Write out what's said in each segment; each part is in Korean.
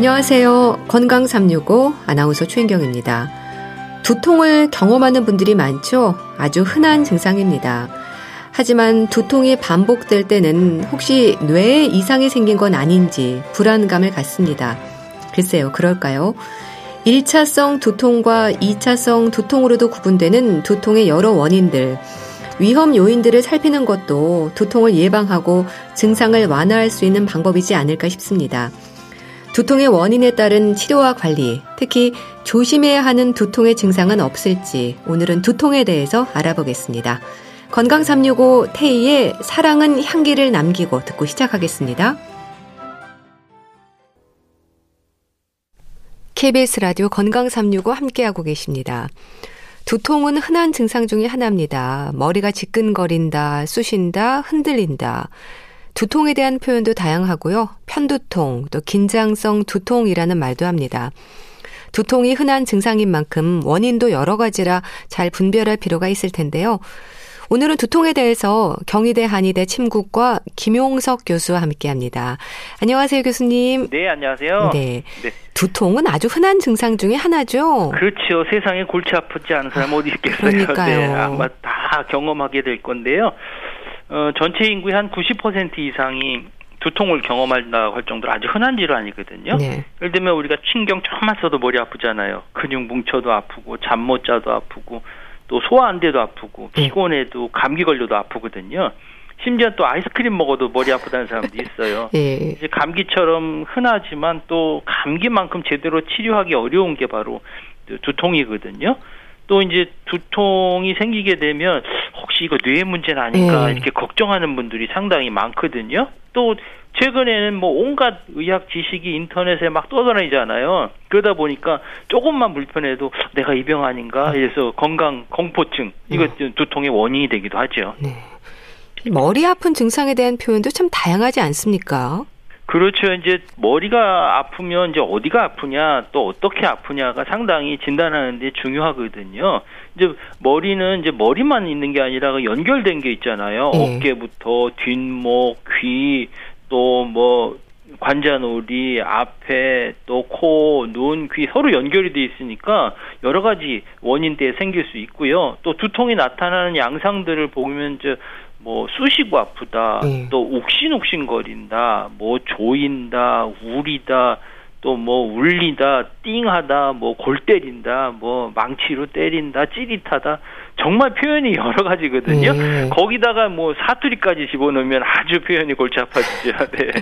안녕하세요. 건강 365 아나운서 최인경입니다. 두통을 경험하는 분들이 많죠? 아주 흔한 증상입니다. 하지만 두통이 반복될 때는 혹시 뇌에 이상이 생긴 건 아닌지 불안감을 갖습니다. 글쎄요, 그럴까요? 1차성 두통과 2차성 두통으로도 구분되는 두통의 여러 원인들, 위험 요인들을 살피는 것도 두통을 예방하고 증상을 완화할 수 있는 방법이지 않을까 싶습니다. 두통의 원인에 따른 치료와 관리, 특히 조심해야 하는 두통의 증상은 없을지 오늘은 두통에 대해서 알아보겠습니다. 건강 365 태희의 사랑은 향기를 남기고 듣고 시작하겠습니다. KBS 라디오 건강 365 함께하고 계십니다. 두통은 흔한 증상 중의 하나입니다. 머리가 지끈거린다, 쑤신다, 흔들린다. 두통에 대한 표현도 다양하고요. 편두통, 또 긴장성 두통이라는 말도 합니다. 두통이 흔한 증상인 만큼 원인도 여러 가지라 잘 분별할 필요가 있을 텐데요. 오늘은 두통에 대해서 경희대 한의대 침구과 김용석 교수와 함께 합니다. 안녕하세요, 교수님. 네, 안녕하세요. 네. 네. 두통은 아주 흔한 증상 중의 하나죠. 그렇죠. 세상에 골치 아프지 않은 사람 어디 있겠어요. 그러니까요. 네, 아마 다 경험하게 될 건데요. 어, 전체 인구의 한 90% 이상이 두통을 경험한다고 할 정도로 아주 흔한 질환이거든요. 네. 예를 들면 우리가 신경 조금만 써도 머리 아프잖아요. 근육 뭉쳐도 아프고 잠 못 자도 아프고 또 소화 안 돼도 아프고 네. 피곤해도 감기 걸려도 아프거든요. 심지어 또 아이스크림 먹어도 머리 아프다는 사람도 있어요. 네. 이제 감기처럼 흔하지만 또 감기만큼 제대로 치료하기 어려운 게 바로 두통이거든요. 또 이제 두통이 생기게 되면 혹시 이거 뇌 문제는 아닐까 네. 이렇게 걱정하는 분들이 상당히 많거든요. 또 최근에는 뭐 온갖 의학 지식이 인터넷에 막 떠다니잖아요. 그러다 보니까 조금만 불편해도 내가 이 병 아닌가 해서 건강 공포증 이것 네. 두통의 원인이 되기도 하죠. 네. 머리 아픈 증상에 대한 표현도 참 다양하지 않습니까? 그렇죠. 이제 머리가 아프면 이제 어디가 아프냐 또 어떻게 아프냐가 상당히 진단하는데 중요하거든요. 이제 머리는 이제 머리만 있는 게 아니라 연결된 게 있잖아요. 네. 어깨부터 뒷목, 귀, 또 뭐 관자놀이, 앞에 또 코, 눈, 귀 서로 연결이 돼 있으니까 여러 가지 원인 때에 생길 수 있고요. 또 두통이 나타나는 양상들을 보면 이제 뭐 쑤시고 아프다, 네. 또 욱신욱신거린다, 뭐 조인다, 울이다, 또 뭐 울리다, 띵하다, 뭐 골 때린다, 뭐 망치로 때린다, 찌릿하다. 정말 표현이 여러 가지거든요. 네. 거기다가 뭐 사투리까지 집어넣으면 아주 표현이 골치 아파지죠. 네.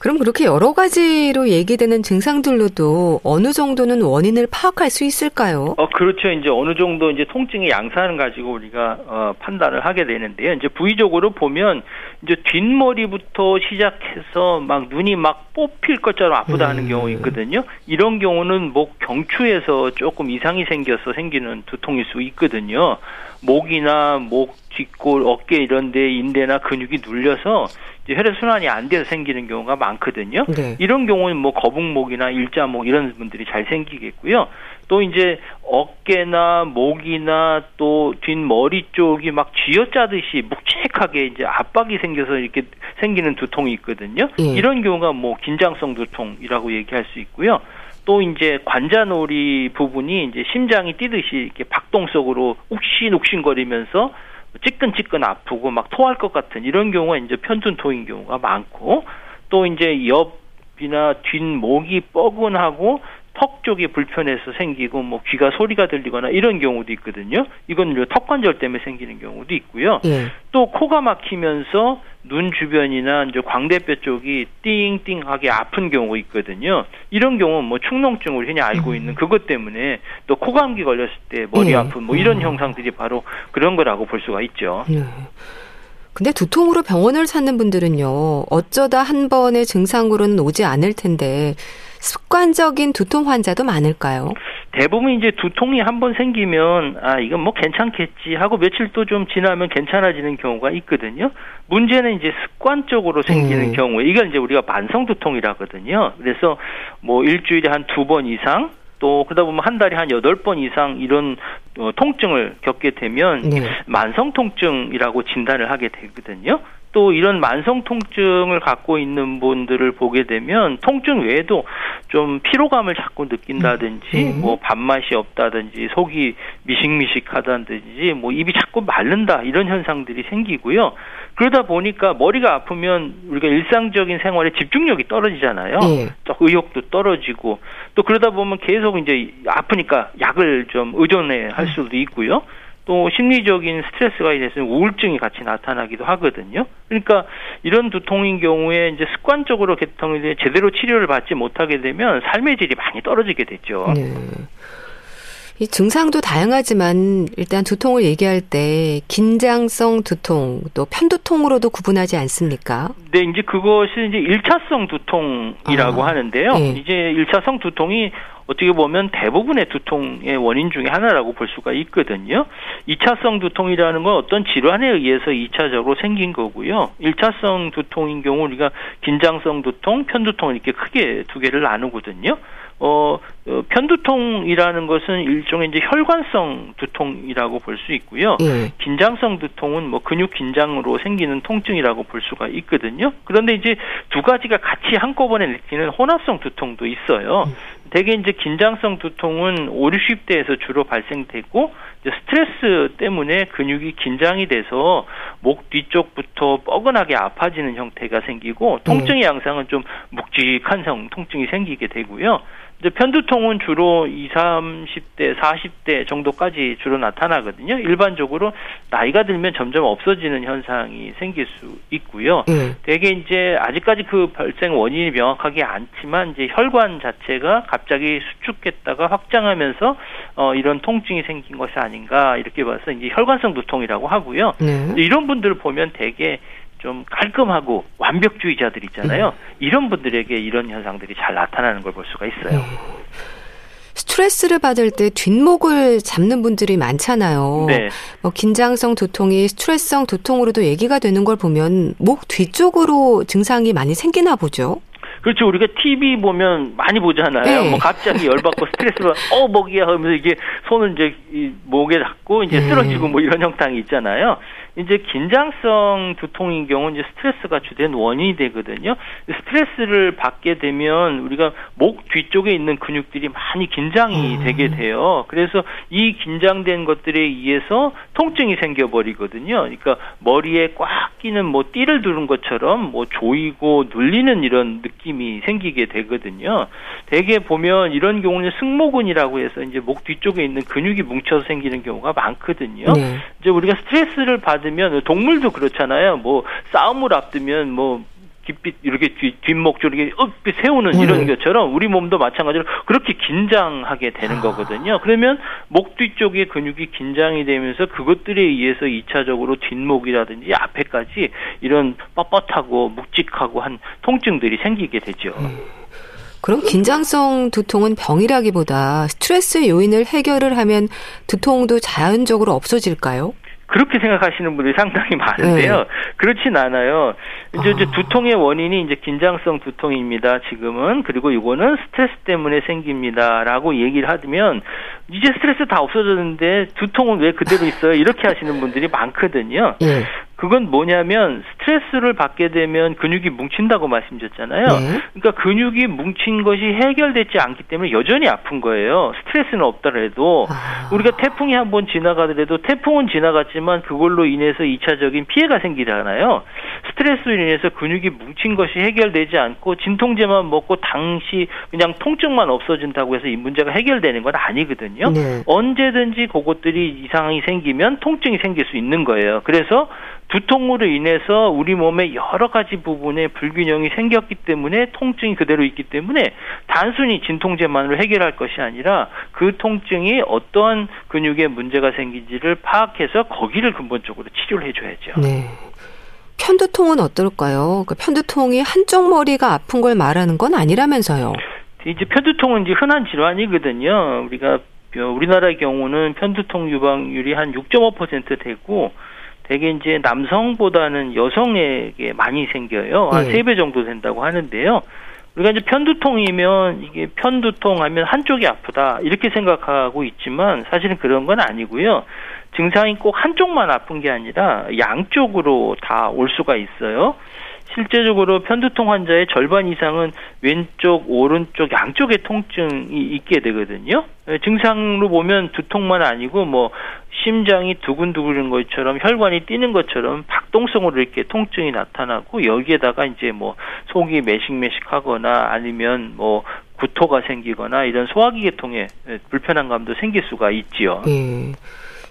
그럼 그렇게 여러 가지로 얘기되는 증상들로도 어느 정도는 원인을 파악할 수 있을까요? 어, 그렇죠. 이제 어느 정도 이제 통증의 양상을 가지고 우리가 어, 판단을 하게 되는데요. 이제 부위적으로 보면 이제 뒷머리부터 시작해서 막 눈이 막 뽑힐 것처럼 아프다 하는 음. 경우 있거든요. 이런 경우는 목 경추에서 조금 이상이 생겨서 생기는 두통일 수 있거든요. 목이나 목 뒷골, 어깨 이런 데 인대나 근육이 눌려서 혈액 순환이 안 돼서 생기는 경우가 많거든요. 네. 이런 경우는 뭐 거북목이나 일자목 이런 분들이 잘 생기겠고요. 또 이제 어깨나 목이나 또 뒷머리 쪽이 막 쥐어짜듯이 묵직하게 이제 압박이 생겨서 이렇게 생기는 두통이 있거든요. 예. 이런 경우가 뭐 긴장성 두통이라고 얘기할 수 있고요. 또 이제 관자놀이 부분이 이제 심장이 뛰듯이 이렇게 박동 속으로 욱신욱신거리면서 찌끈찌끈 아프고 막 토할 것 같은 이런 경우가 이제 편둔토인 경우가 많고 또 이제 옆이나 뒷목이 뻐근하고 턱 쪽이 불편해서 생기고 뭐 귀가 소리가 들리거나 이런 경우도 있거든요. 이건 턱 관절 때문에 생기는 경우도 있고요. 예. 또 코가 막히면서 눈 주변이나 이제 광대뼈 쪽이 띵띵하게 아픈 경우가 있거든요. 이런 경우는 뭐 축농증을 흔히 알고 음. 있는 그것 때문에 또 코감기 걸렸을 때 머리 예. 아픈 뭐 이런 음. 형상들이 바로 그런 거라고 볼 수가 있죠. 예. 근데 두통으로 병원을 찾는 분들은요, 어쩌다 한 번의 증상으로는 오지 않을 텐데, 습관적인 두통 환자도 많을까요? 대부분 이제 두통이 한 번 생기면 아 이건 뭐 괜찮겠지 하고 며칠 또 좀 지나면 괜찮아지는 경우가 있거든요. 문제는 이제 습관적으로 생기는 음. 경우 이걸 이제 우리가 만성 두통이라거든요. 그래서 뭐 일주일에 한 두 번 이상 또 그러다 보면 한 달에 한 여덟 번 이상 이런 어, 통증을 겪게 되면 네. 만성 통증이라고 진단을 하게 되거든요. 또 이런 만성 통증을 갖고 있는 분들을 보게 되면 통증 외에도 좀 피로감을 자꾸 느낀다든지 음. 뭐 밥맛이 없다든지 속이 미식미식하다든지 뭐 입이 자꾸 마른다 이런 현상들이 생기고요. 그러다 보니까 머리가 아프면 우리가 일상적인 생활에 집중력이 떨어지잖아요. 네. 또 의욕도 떨어지고 또 그러다 보면 계속 이제 아프니까 약을 좀 의존해 할 음. 수도 있고요. 또 심리적인 스트레스가 있어서 우울증이 같이 나타나기도 하거든요. 그러니까 이런 두통인 경우에 이제 습관적으로 개통이 제대로 치료를 받지 못하게 되면 삶의 질이 많이 떨어지게 되죠. 네. 이 증상도 다양하지만 일단 두통을 얘기할 때 긴장성 두통 또 편두통으로도 구분하지 않습니까? 네, 이제 그것이 이제 일차성 두통이라고 아, 하는데요. 네. 이제 일차성 두통이 어떻게 보면 대부분의 두통의 원인 중에 하나라고 볼 수가 있거든요. 2차성 두통이라는 건 어떤 질환에 의해서 2차적으로 생긴 거고요. 1차성 두통인 경우 우리가 긴장성 두통, 편두통 이렇게 크게 두 개를 나누거든요. 어, 어, 편두통이라는 것은 일종의 이제 혈관성 두통이라고 볼 수 있고요. 예. 긴장성 두통은 뭐 근육 긴장으로 생기는 통증이라고 볼 수가 있거든요. 그런데 이제 두 가지가 같이 한꺼번에 느끼는 혼합성 두통도 있어요. 음. 대개 이제 긴장성 두통은 5, 60대에서 주로 발생되고 스트레스 때문에 근육이 긴장이 돼서 목 뒤쪽부터 뻐근하게 아파지는 형태가 생기고 통증의 양상은 좀 묵직한 성 통증이 생기게 되고요. 이제 편두통은 주로 20, 30대, 40대 정도까지 주로 나타나거든요. 일반적으로 나이가 들면 점점 없어지는 현상이 생길 수 있고요. 네. 대개 이제 아직까지 그 발생 원인이 명확하게 않지만 이제 혈관 자체가 갑자기 수축했다가 확장하면서 어 이런 통증이 생긴 것이 아닌가 이렇게 봐서 이제 혈관성 두통이라고 하고요. 네. 이런 분들을 보면 대개 좀 깔끔하고 완벽주의자들 있잖아요. 음. 이런 분들에게 이런 현상들이 잘 나타나는 걸 볼 수가 있어요. 음. 스트레스를 받을 때 뒷목을 잡는 분들이 많잖아요. 네. 뭐 긴장성 두통이 스트레스성 두통으로도 얘기가 되는 걸 보면 목 뒤쪽으로 증상이 많이 생기나 보죠. 그렇죠. 우리가 TV 보면 많이 보잖아요. 네. 뭐 갑자기 열받고 스트레스가 어 목이야 하면서 이게 손을 이제 이 목에 잡고 이제 네. 쓰러지고 뭐 이런 형상이 있잖아요. 이제 긴장성 두통인 경우 이제 스트레스가 주된 원인이 되거든요. 스트레스를 받게 되면 우리가 목 뒤쪽에 있는 근육들이 많이 긴장이 음. 되게 돼요. 그래서 이 긴장된 것들에 의해서 통증이 생겨버리거든요. 그러니까 머리에 꽉 끼는 뭐 띠를 두른 것처럼 뭐 조이고 눌리는 이런 느낌이 생기게 되거든요. 대개 보면 이런 경우는 승모근이라고 해서 이제 목 뒤쪽에 있는 근육이 뭉쳐서 생기는 경우가 많거든요. 네. 이제 우리가 스트레스를 받 으면 동물도 그렇잖아요. 뭐 싸움을 앞두면 뭐 깃빛 이렇게 뒤, 뒷목 쪽이렇게 읍빛 세우는 네. 이런 것처럼 우리 몸도 마찬가지로 그렇게 긴장하게 되는 아. 거거든요. 그러면 목 뒤쪽의 근육이 긴장이 되면서 그것들에 의해서 2차적으로 뒷목이라든지 앞에까지 이런 뻣뻣하고 묵직하고 한 통증들이 생기게 되죠. 음. 그럼 긴장성 두통은 병이라기보다 스트레스 요인을 해결을 하면 두통도 자연적으로 없어질까요? 그렇게 생각하시는 분들이 상당히 많은데요. 네. 그렇진 않아요. 이제, 아. 이제 두통의 원인이 이제 긴장성 두통입니다. 지금은 그리고 이거는 스트레스 때문에 생깁니다라고 얘기를 하면 이제 스트레스 다 없어졌는데 두통은 왜 그대로 있어요? 이렇게 하시는 분들이 많거든요. 네. 그건 뭐냐면 스트레스를 받게 되면 근육이 뭉친다고 말씀드렸잖아요. 네. 그러니까 근육이 뭉친 것이 해결되지 않기 때문에 여전히 아픈 거예요. 스트레스는 없더라도 아. 우리가 태풍이 한 번 지나가더라도 태풍은 지나갔지만 그걸로 인해서 2차적인 피해가 생기잖아요. 스트레스로 인해서 근육이 뭉친 것이 해결되지 않고 진통제만 먹고 당시 그냥 통증만 없어진다고 해서 이 문제가 해결되는 건 아니거든요. 네. 언제든지 그것들이 이상이 생기면 통증이 생길 수 있는 거예요. 그래서 두통으로 인해서 우리 몸에 여러 가지 부분에 불균형이 생겼기 때문에 통증이 그대로 있기 때문에 단순히 진통제만으로 해결할 것이 아니라 그 통증이 어떠한 근육에 문제가 생긴지를 파악해서 거기를 근본적으로 치료를 해줘야죠. 네. 편두통은 어떨까요? 그 편두통이 한쪽 머리가 아픈 걸 말하는 건 아니라면서요. 이제 편두통은 이제 흔한 질환이거든요. 우리가 우리나라의 경우는 편두통 유방률이 한 6.5% 되고 대개 이제 남성보다는 여성에게 많이 생겨요. 한 세 배 정도 된다고 하는데요. 우리가 이제 편두통이면 이게 편두통 하면 한쪽이 아프다 이렇게 생각하고 있지만 사실은 그런 건 아니고요. 증상이 꼭 한쪽만 아픈 게 아니라 양쪽으로 다 올 수가 있어요. 실제적으로 편두통 환자의 절반 이상은 왼쪽, 오른쪽 양쪽에 통증이 있게 되거든요. 예, 증상으로 보면 두통만 아니고 뭐 심장이 두근두근한 것처럼 혈관이 뛰는 것처럼 박동성으로 이렇게 통증이 나타나고 여기에다가 이제 뭐 속이 매식매식하거나 아니면 뭐 구토가 생기거나 이런 소화기 계통에 불편한 감도 생길 수가 있지요. 예.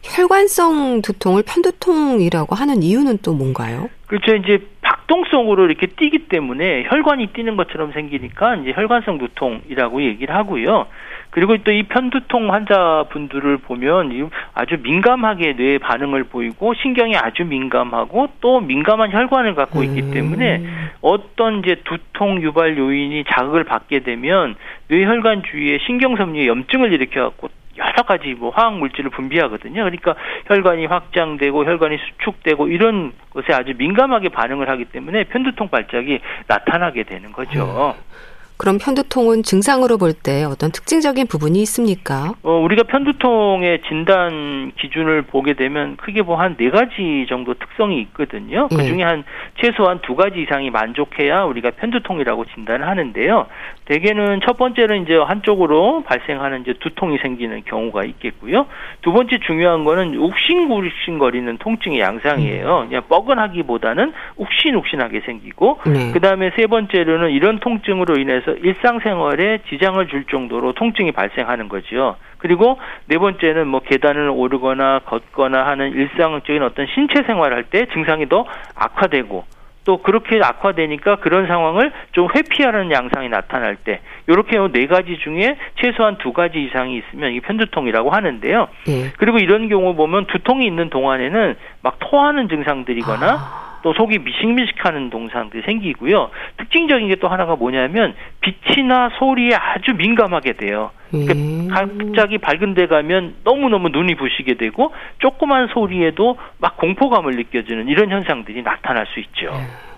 혈관성 두통을 편두통이라고 하는 이유는 또 뭔가요? 그렇죠. 이제 박동성으로 이렇게 뛰기 때문에 혈관이 뛰는 것처럼 생기니까 이제 혈관성 두통이라고 얘기를 하고요. 그리고 또 이 편두통 환자분들을 보면 아주 민감하게 뇌 반응을 보이고 신경이 아주 민감하고 또 민감한 혈관을 갖고 있기 음. 때문에 어떤 이제 두통 유발 요인이 자극을 받게 되면 뇌혈관 주위에 신경섬유에 염증을 일으켜 갖고 여러 가지 뭐 화학 물질을 분비하거든요. 그러니까 혈관이 확장되고 혈관이 수축되고 이런 것에 아주 민감하게 반응을 하기 때문에 편두통 발작이 나타나게 되는 거죠. 음. 그럼 편두통은 증상으로 볼 때 어떤 특징적인 부분이 있습니까? 어, 우리가 편두통의 진단 기준을 보게 되면 크게 뭐 한 네 가지 정도 특성이 있거든요. 그 중에 한 최소한 두 가지 이상이 만족해야 우리가 편두통이라고 진단을 하는데요. 대개는 첫 번째는 이제 한쪽으로 발생하는 이제 두통이 생기는 경우가 있겠고요. 두 번째 중요한 거는 욱신욱신거리는 통증의 양상이에요. 그냥 뻐근하기보다는 욱신욱신하게 생기고 네. 그다음에 세 번째로는 이런 통증으로 인해서 일상생활에 지장을 줄 정도로 통증이 발생하는 거지요. 그리고 네 번째는 뭐 계단을 오르거나 걷거나 하는 일상적인 어떤 신체 생활을 할때 증상이 더 악화되고 또 그렇게 악화되니까 그런 상황을 좀 회피하는 양상이 나타날 때 이렇게 네 가지 중에 최소한 두 가지 이상이 있으면 이게 편두통이라고 하는데요. 예. 그리고 이런 경우 보면 두통이 있는 동안에는 막 토하는 증상들이거나 아. 또 속이 미식미식하는 동상들이 생기고요. 특징적인 게 또 하나가 뭐냐면 빛이나 소리에 아주 민감하게 돼요. 음. 갑자기 밝은 데 가면 너무너무 눈이 부시게 되고 조그만 소리에도 막 공포감을 느껴지는 이런 현상들이 나타날 수 있죠. 음.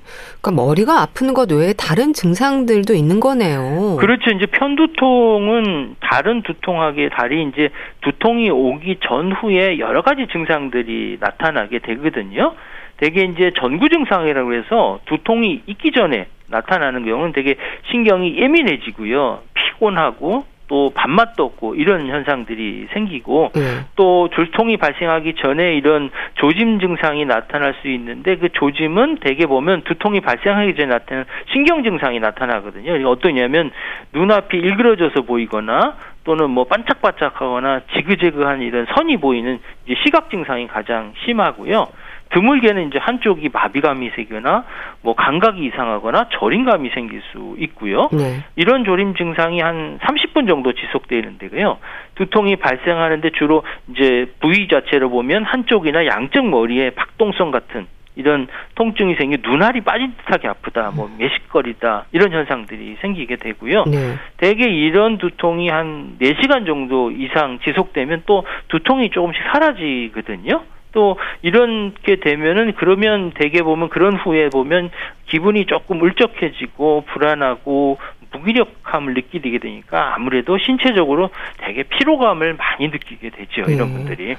그러니까 머리가 아픈 것 외에 다른 증상들도 있는 거네요. 그렇죠. 이제 편두통은 다른 두통하게 달리 이제 두통이 오기 전후에 여러 가지 증상들이 나타나게 되거든요. 대개 이제 전구 증상이라고 해서 두통이 있기 전에 나타나는 경우는 되게 신경이 예민해지고요. 피곤하고 또 밥맛도 없고 이런 현상들이 생기고 네. 또 졸통이 발생하기 전에 이런 조짐 증상이 나타날 수 있는데 그 조짐은 대개 보면 두통이 발생하기 전에 나타나는 신경 증상이 나타나거든요. 어떠냐면 눈앞이 일그러져서 보이거나 또는 뭐 반짝반짝하거나 지그재그한 이런 선이 보이는 시각 증상이 가장 심하고요. 드물게는 이제 한쪽이 마비감이 생기거나 뭐 감각이 이상하거나 저림감이 생길 수 있고요. 네. 이런 조림 증상이 한 30분 정도 지속되는데요. 두통이 발생하는데 주로 이제 부위 자체로 보면 한쪽이나 양쪽 머리에 박동성 같은 이런 통증이 생기 눈알이 빠진 듯하게 아프다, 뭐 매식거리다 이런 현상들이 생기게 되고요. 네. 대개 이런 두통이 한 4시간 정도 이상 지속되면 또 두통이 조금씩 사라지거든요. 또 이렇게 되면은 그러면 대개 보면 그런 후에 보면 기분이 조금 울적해지고 불안하고 무기력함을 느끼게 되니까 아무래도 신체적으로 되게 피로감을 많이 느끼게 되죠 이런 네. 분들이.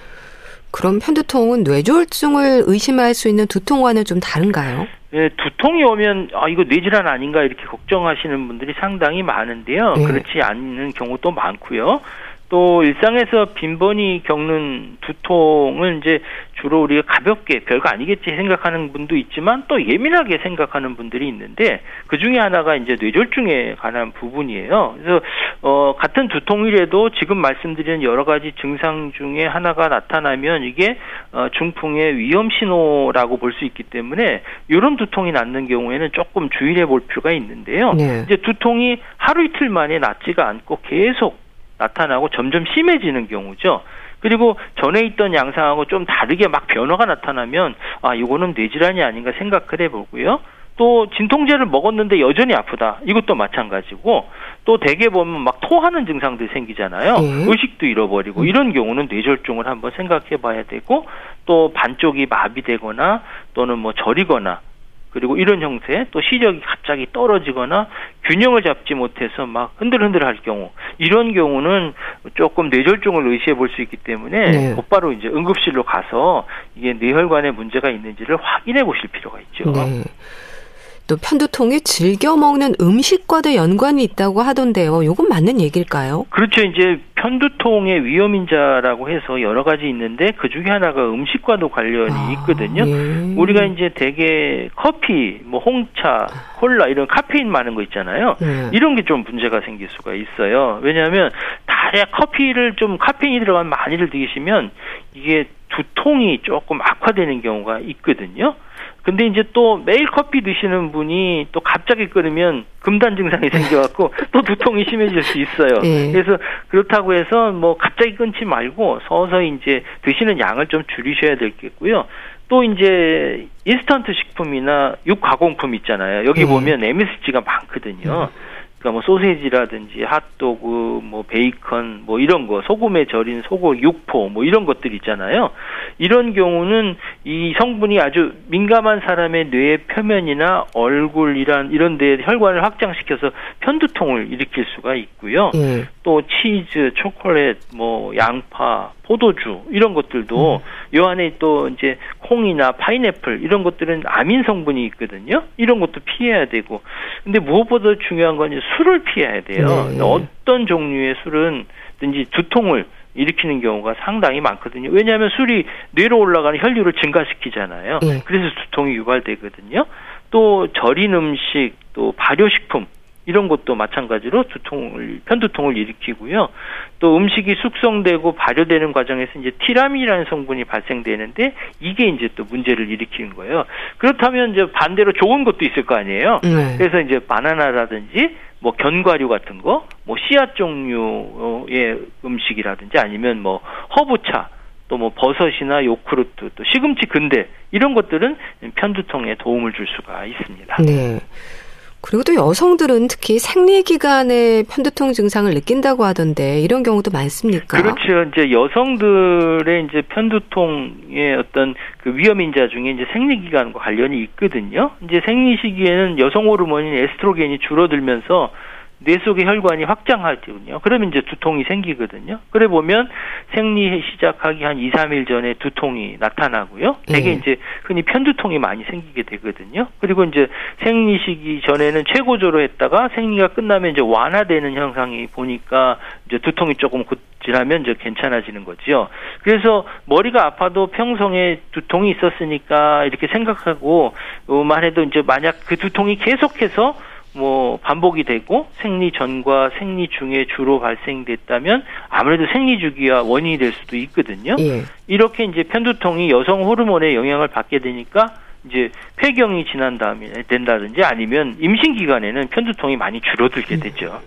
그럼 편두통은 뇌졸중을 의심할 수 있는 두통과는 좀 다른가요? 네, 두통이 오면 아 이거 뇌질환 아닌가 이렇게 걱정하시는 분들이 상당히 많은데요. 네. 그렇지 않는 경우도 많고요. 또 일상에서 빈번히 겪는 두통은 이제 주로 우리가 가볍게 별거 아니겠지 생각하는 분도 있지만 또 예민하게 생각하는 분들이 있는데 그 중에 하나가 이제 뇌졸중에 관한 부분이에요. 그래서 어 같은 두통이라도 지금 말씀드린 여러 가지 증상 중에 하나가 나타나면 이게 어 중풍의 위험 신호라고 볼 수 있기 때문에 이런 두통이 낫는 경우에는 조금 주의해 볼 필요가 있는데요. 네. 이제 두통이 하루 이틀 만에 낫지가 않고 계속 나타나고 점점 심해지는 경우죠. 그리고 전에 있던 양상하고 좀 다르게 막 변화가 나타나면 아 이거는 뇌질환이 아닌가 생각을 해보고요. 또 진통제를 먹었는데 여전히 아프다. 이것도 마찬가지고 또 대개 보면 막 토하는 증상들이 생기잖아요. 네. 의식도 잃어버리고 음. 이런 경우는 뇌졸중을 한번 생각해 봐야 되고 또 반쪽이 마비되거나 또는 뭐 저리거나 그리고 이런 형태 또 시력이 갑자기 떨어지거나 균형을 잡지 못해서 막 흔들흔들할 경우 이런 경우는 조금 뇌졸중을 의시해 볼 수 있기 때문에 네. 곧바로 이제 응급실로 가서 이게 뇌혈관에 문제가 있는지를 확인해 보실 필요가 있죠. 네. 또 편두통이 즐겨 먹는 음식과도 연관이 있다고 하던데요. 이건 맞는 얘기일까요? 그렇죠. 이제 편두통의 위험 인자라고 해서 여러 가지 있는데 그 중에 하나가 음식과도 관련이 아, 있거든요. 예. 우리가 이제 대개 커피, 뭐 홍차, 콜라 이런 카페인 많은 거 있잖아요. 예. 이런 게 좀 문제가 생길 수가 있어요. 왜냐하면 다량 커피를 좀 카페인이 들어간 많이를 드시면 이게 두통이 조금 악화되는 경우가 있거든요. 근데 이제 또 매일 커피 드시는 분이 또 갑자기 끊으면 금단 증상이 생겨갖고 또 두통이 심해질 수 있어요. 네. 그래서 그렇다고 해서 뭐 갑자기 끊지 말고 서서히 이제 드시는 양을 좀 줄이셔야 되겠고요. 또 이제 인스턴트 식품이나 육가공품 있잖아요. 여기 네. 보면 MSG가 많거든요. 네. 그러니까 뭐 소세지라든지 핫도그, 뭐 베이컨, 뭐 이런 거 소금에 절인 소고 육포 뭐 이런 것들 있잖아요. 이런 경우는 이 성분이 아주 민감한 사람의 뇌의 표면이나 얼굴 이란 이런 데 혈관을 확장시켜서 편두통을 일으킬 수가 있고요. 예. 또 치즈, 초콜릿, 뭐 양파, 포도주 이런 것들도 음. 요 안에 또 이제 콩이나 파인애플 이런 것들은 아민 성분이 있거든요. 이런 것도 피해야 되고. 근데 무엇보다 중요한 건 술을 피해야 돼요. 네. 어떤 종류의 술은 든지 두통을 일으키는 경우가 상당히 많거든요. 왜냐하면 술이 뇌로 올라가는 혈류를 증가시키잖아요. 네. 그래서 두통이 유발되거든요. 또 절인 음식, 또 발효식품 이런 것도 마찬가지로 두통을 편두통을 일으키고요. 또 음식이 숙성되고 발효되는 과정에서 이제 티라민이라는 성분이 발생되는데 이게 이제 또 문제를 일으키는 거예요. 그렇다면 이제 반대로 좋은 것도 있을 거 아니에요. 네. 그래서 이제 바나나라든지 뭐 견과류 같은 거, 뭐 씨앗 종류의 음식이라든지 아니면 뭐 허브차 또뭐 버섯이나 요크루트 또 시금치 근대 이런 것들은 편두통에 도움을 줄 수가 있습니다. 네. 그리고 또 여성들은 특히 생리 기간에 편두통 증상을 느낀다고 하던데 이런 경우도 많습니까? 그렇죠. 이제 여성들의 이제 편두통의 어떤 그 위험 인자 중에 이제 생리 기간과 관련이 있거든요. 이제 생리 시기에는 여성 호르몬인 에스트로겐이 줄어들면서 뇌 속의 혈관이 확장하거든요. 그러면 이제 두통이 생기거든요. 그래 보면 생리 시작하기 한 2, 3일 전에 두통이 나타나고요. 되게 네. 이제 흔히 편두통이 많이 생기게 되거든요. 그리고 이제 생리 시기 전에는 최고조로 했다가 생리가 끝나면 이제 완화되는 현상이 보니까 이제 두통이 조금 지나면 이제 괜찮아지는 거죠. 그래서 머리가 아파도 평성에 두통이 있었으니까 이렇게 생각하고 만 해도 이제 만약 그 두통이 계속해서 뭐 반복이 되고 생리 전과 생리 중에 주로 발생됐다면 아무래도 생리 주기와 원인이 될 수도 있거든요. 예. 이렇게 이제 편두통이 여성 호르몬의 영향을 받게 되니까 이제 폐경이 지난 다음에 된다든지 아니면 임신 기간에는 편두통이 많이 줄어들게 음. 되죠.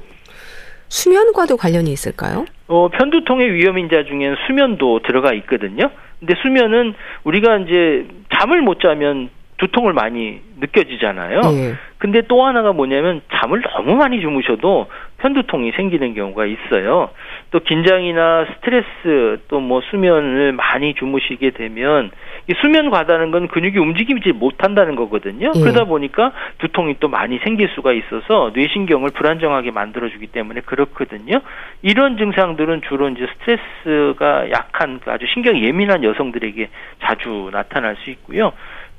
수면과도 관련이 있을까요? 어, 편두통의 위험 인자 중에는 수면도 들어가 있거든요. 근데 수면은 우리가 이제 잠을 못 자면 두통을 많이 느껴지잖아요. 예. 근데 또 하나가 뭐냐면 잠을 너무 많이 주무셔도 편두통이 생기는 경우가 있어요. 또 긴장이나 스트레스 또 뭐 수면을 많이 주무시게 되면 이 수면 과다는 건 근육이 움직이지 못한다는 거거든요. 예. 그러다 보니까 두통이 또 많이 생길 수가 있어서 뇌신경을 불안정하게 만들어주기 때문에 그렇거든요. 이런 증상들은 주로 이제 스트레스가 약한 아주 신경 예민한 여성들에게 자주 나타날 수 있고요.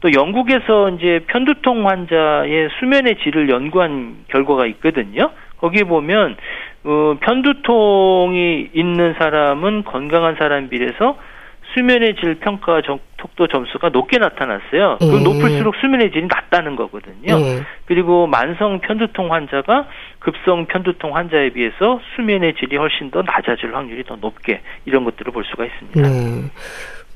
또 영국에서 이제 편두통 환자의 수면의 질을 연구한 결과가 있거든요. 거기에 보면 어, 편두통이 있는 사람은 건강한 사람 비례해서 수면의 질 평가 속도 점수가 높게 나타났어요. 그 음. 높을수록 수면의 질이 낮다는 거거든요. 음. 그리고 만성 편두통 환자가 급성 편두통 환자에 비해서 수면의 질이 훨씬 더 낮아질 확률이 더 높게 이런 것들을 볼 수가 있습니다. 음.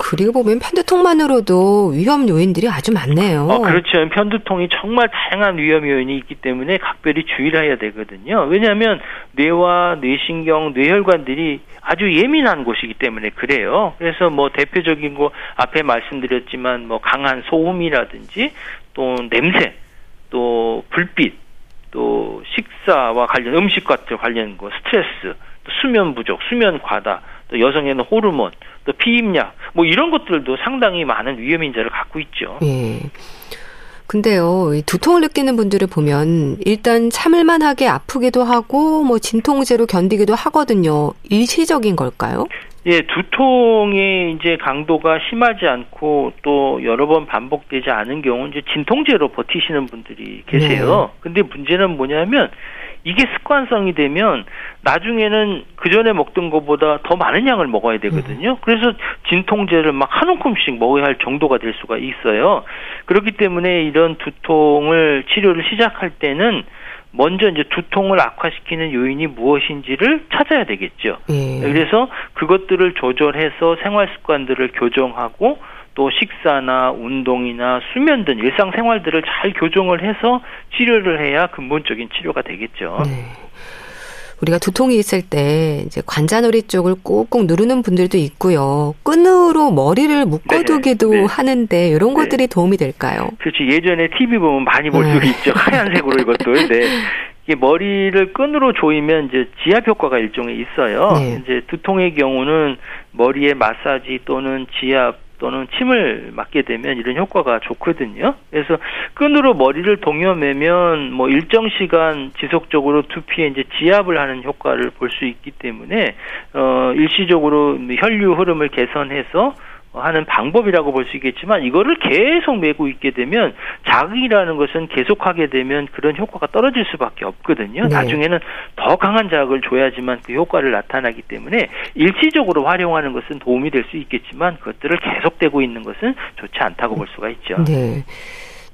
그리고 보면 편두통만으로도 위험 요인들이 아주 많네요. 어, 그렇죠. 편두통이 정말 다양한 위험 요인이 있기 때문에 각별히 주의를 해야 되거든요. 왜냐하면 뇌와 뇌신경, 뇌혈관들이 아주 예민한 곳이기 때문에 그래요. 그래서 뭐 대표적인 거 앞에 말씀드렸지만 뭐 강한 소음이라든지 또 냄새, 또 불빛, 또 식사와 관련 음식과 관련 거 스트레스, 또 수면 부족, 수면 과다, 또 여성에는 호르몬, 또 피임약 뭐 이런 것들도 상당히 많은 위험 인자를 갖고 있죠. 예. 근데요, 이 두통을 느끼는 분들을 보면 일단 참을만하게 아프기도 하고 뭐 진통제로 견디기도 하거든요. 일시적인 걸까요? 예, 두통의 이제 강도가 심하지 않고 또 여러 번 반복되지 않은 경우 이제 진통제로 버티시는 분들이 계세요. 네. 근데 문제는 뭐냐면 이게 습관성이 되면 나중에는 그 전에 먹던 것보다 더 많은 양을 먹어야 되거든요. 그래서 진통제를 막 한 움큼씩 먹어야 할 정도가 될 수가 있어요. 그렇기 때문에 이런 두통을 치료를 시작할 때는 먼저 이제 두통을 악화시키는 요인이 무엇인지를 찾아야 되겠죠. 예. 그래서 그것들을 조절해서 생활 습관들을 교정하고 또 식사나 운동이나 수면 등 일상 생활들을 잘 교정을 해서 치료를 해야 근본적인 치료가 되겠죠. 네. 우리가 두통이 있을 때 이제 관자놀이 쪽을 꾹꾹 누르는 분들도 있고요. 끈으로 머리를 묶어두기도 네, 네. 하는데 이런 네. 것들이 도움이 될까요? 그렇지. 예전에 TV 보면 많이 볼 수 있죠. 하얀색으로 이것도. 네. 이게 머리를 끈으로 조이면 이제 지압 효과가 일종의 있어요. 네. 이제 두통의 경우는 머리에 마사지 또는 지압 또는 침을 맞게 되면 이런 효과가 좋거든요. 그래서 끈으로 머리를 동여매면 뭐 일정 시간 지속적으로 두피에 이제 지압을 하는 효과를 볼 수 있기 때문에 어 일시적으로 혈류 흐름을 개선해서 하는 방법이라고 볼 수 있겠지만 이거를 계속 메고 있게 되면 자극이라는 것은 계속하게 되면 그런 효과가 떨어질 수밖에 없거든요. 네. 나중에는 더 강한 자극을 줘야지만 그 효과를 나타나기 때문에 일시적으로 활용하는 것은 도움이 될 수 있겠지만 그것들을 계속되고 있는 것은 좋지 않다고 볼 수가 있죠. 네.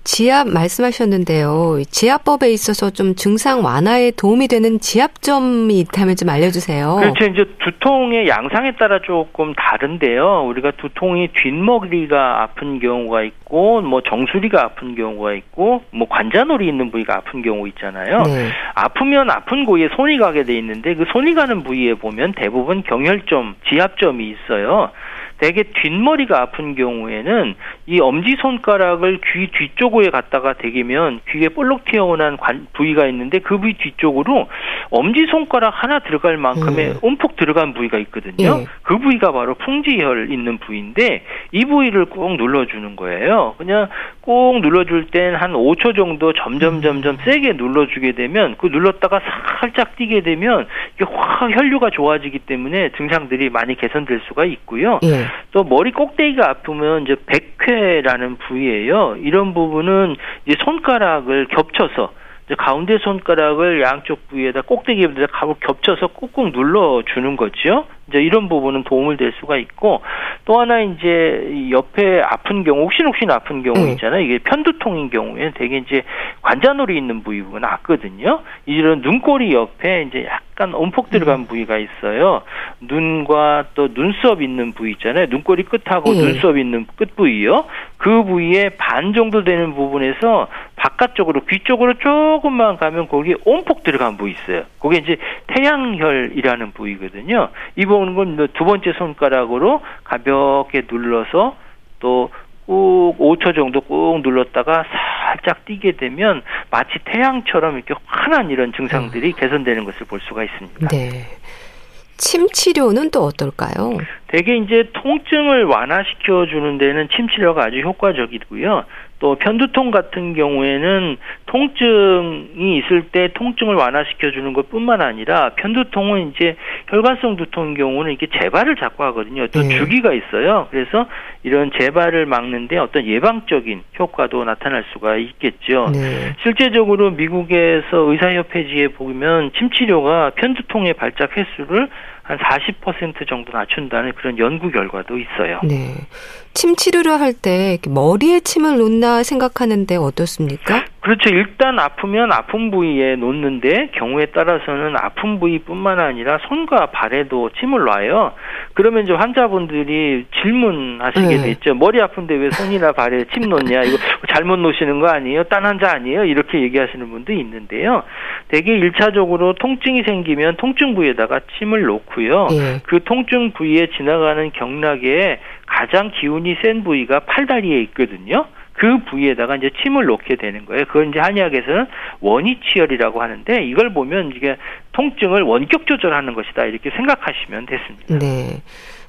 지압 말씀하셨는데요. 지압법에 있어서 좀 증상 완화에 도움이 되는 지압점이 있다면 좀 알려주세요. 그렇죠. 이제 두통의 양상에 따라 조금 다른데요. 우리가 두통이 뒷머리가 아픈 경우가 있고, 뭐 정수리가 아픈 경우가 있고, 뭐 관자놀이 있는 부위가 아픈 경우 있잖아요. 네. 아프면 아픈 곳에 손이 가게 돼 있는데 그 손이 가는 부위에 보면 대부분 경혈점, 지압점이 있어요. 대개 뒷머리가 아픈 경우에는 이 엄지 손가락을 귀 뒤쪽에 갖다가 대기면 귀에 볼록 튀어오는 부위가 있는데 그 부위 뒤쪽으로 엄지 손가락 하나 들어갈 만큼의 음. 움푹 들어간 부위가 있거든요. 음. 그 부위가 바로 풍지혈 있는 부위인데 이 부위를 꼭 눌러주는 거예요. 그냥 꼭 눌러줄 땐 한 5초 정도 점점 음. 점점 세게 눌러주게 되면 그 눌렀다가 살짝 뛰게 되면 이게 확 혈류가 좋아지기 때문에 증상들이 많이 개선될 수가 있고요. 예. 또 머리 꼭대기가 아프면 이제 백회라는 부위예요. 이런 부분은 이제 손가락을 겹쳐서 가운데 손가락을 양쪽 부위에다 꼭대기에다 겹쳐서 꾹꾹 눌러 주는 거죠. 이제 이런 부분은 도움을 될 수가 있고 또 하나 이제 옆에 아픈 경우 혹시혹시 아픈 경우 음. 있잖아요. 이게 편두통인 경우에는 되게 이제 관자놀이 있는 부위가 낫거든요. 이런 눈꼬리 옆에 이제 약간 온폭 들어간 음. 부위가 있어요. 눈과 또 눈썹 있는 부위 있잖아요. 눈꼬리 끝하고 음. 눈썹 있는 끝 부위요. 그 부위에 반 정도 되는 부분에서 바깥쪽으로 귀 쪽으로 조금만 가면 거기 온폭 들어간 부위 있어요. 그게 이제 태양혈이라는 부위거든요. 이 부분은 두 번째 손가락으로 가볍게 눌러서 또 꾹 5초 정도 꾹 눌렀다가 살짝 뛰게 되면 마치 태양처럼 이렇게 환한 이런 증상들이 음. 개선되는 것을 볼 수가 있습니다. 네. 침 치료는 또 어떨까요? 대개 이제 통증을 완화시켜 주는 데는 침 치료가 아주 효과적이고요. 또 편두통 같은 경우에는 통증이 있을 때 통증을 완화시켜 주는 것뿐만 아니라 편두통은 이제 혈관성 두통인 경우는 이게 재발을 자꾸 하거든요. 또 네. 주기가 있어요. 그래서 이런 재발을 막는데 어떤 예방적인 효과도 나타날 수가 있겠죠. 네. 실제적으로 미국에서 의사협회지에 보면 침치료가 편두통의 발작 횟수를 한 40% 정도 낮춘다는 그런 연구 결과도 있어요. 네. 침 치료를 할 때 머리에 침을 놓나 생각하는데 어떻습니까? 그렇죠. 일단 아프면 아픈 부위에 놓는데 경우에 따라서는 아픈 부위뿐만 아니라 손과 발에도 침을 놔요. 그러면 이제 환자분들이 질문하시게 네. 되죠. 머리 아픈데 왜 손이나 발에 침 놓냐? 이거 잘못 놓으시는 거 아니에요? 딴 환자 아니에요? 이렇게 얘기하시는 분도 있는데요. 대개 일차적으로 통증이 생기면 통증 부위에다가 침을 놓고요. 네. 그 통증 부위에 지나가는 경락에 가장 기운이 센 부위가 팔다리에 있거든요. 그 부위에다가 이제 침을 놓게 되는 거예요. 그걸 이제 한의학에서는 원위치열이라고 하는데 이걸 보면 이게 통증을 원격 조절하는 것이다 이렇게 생각하시면 됐습니다. 네.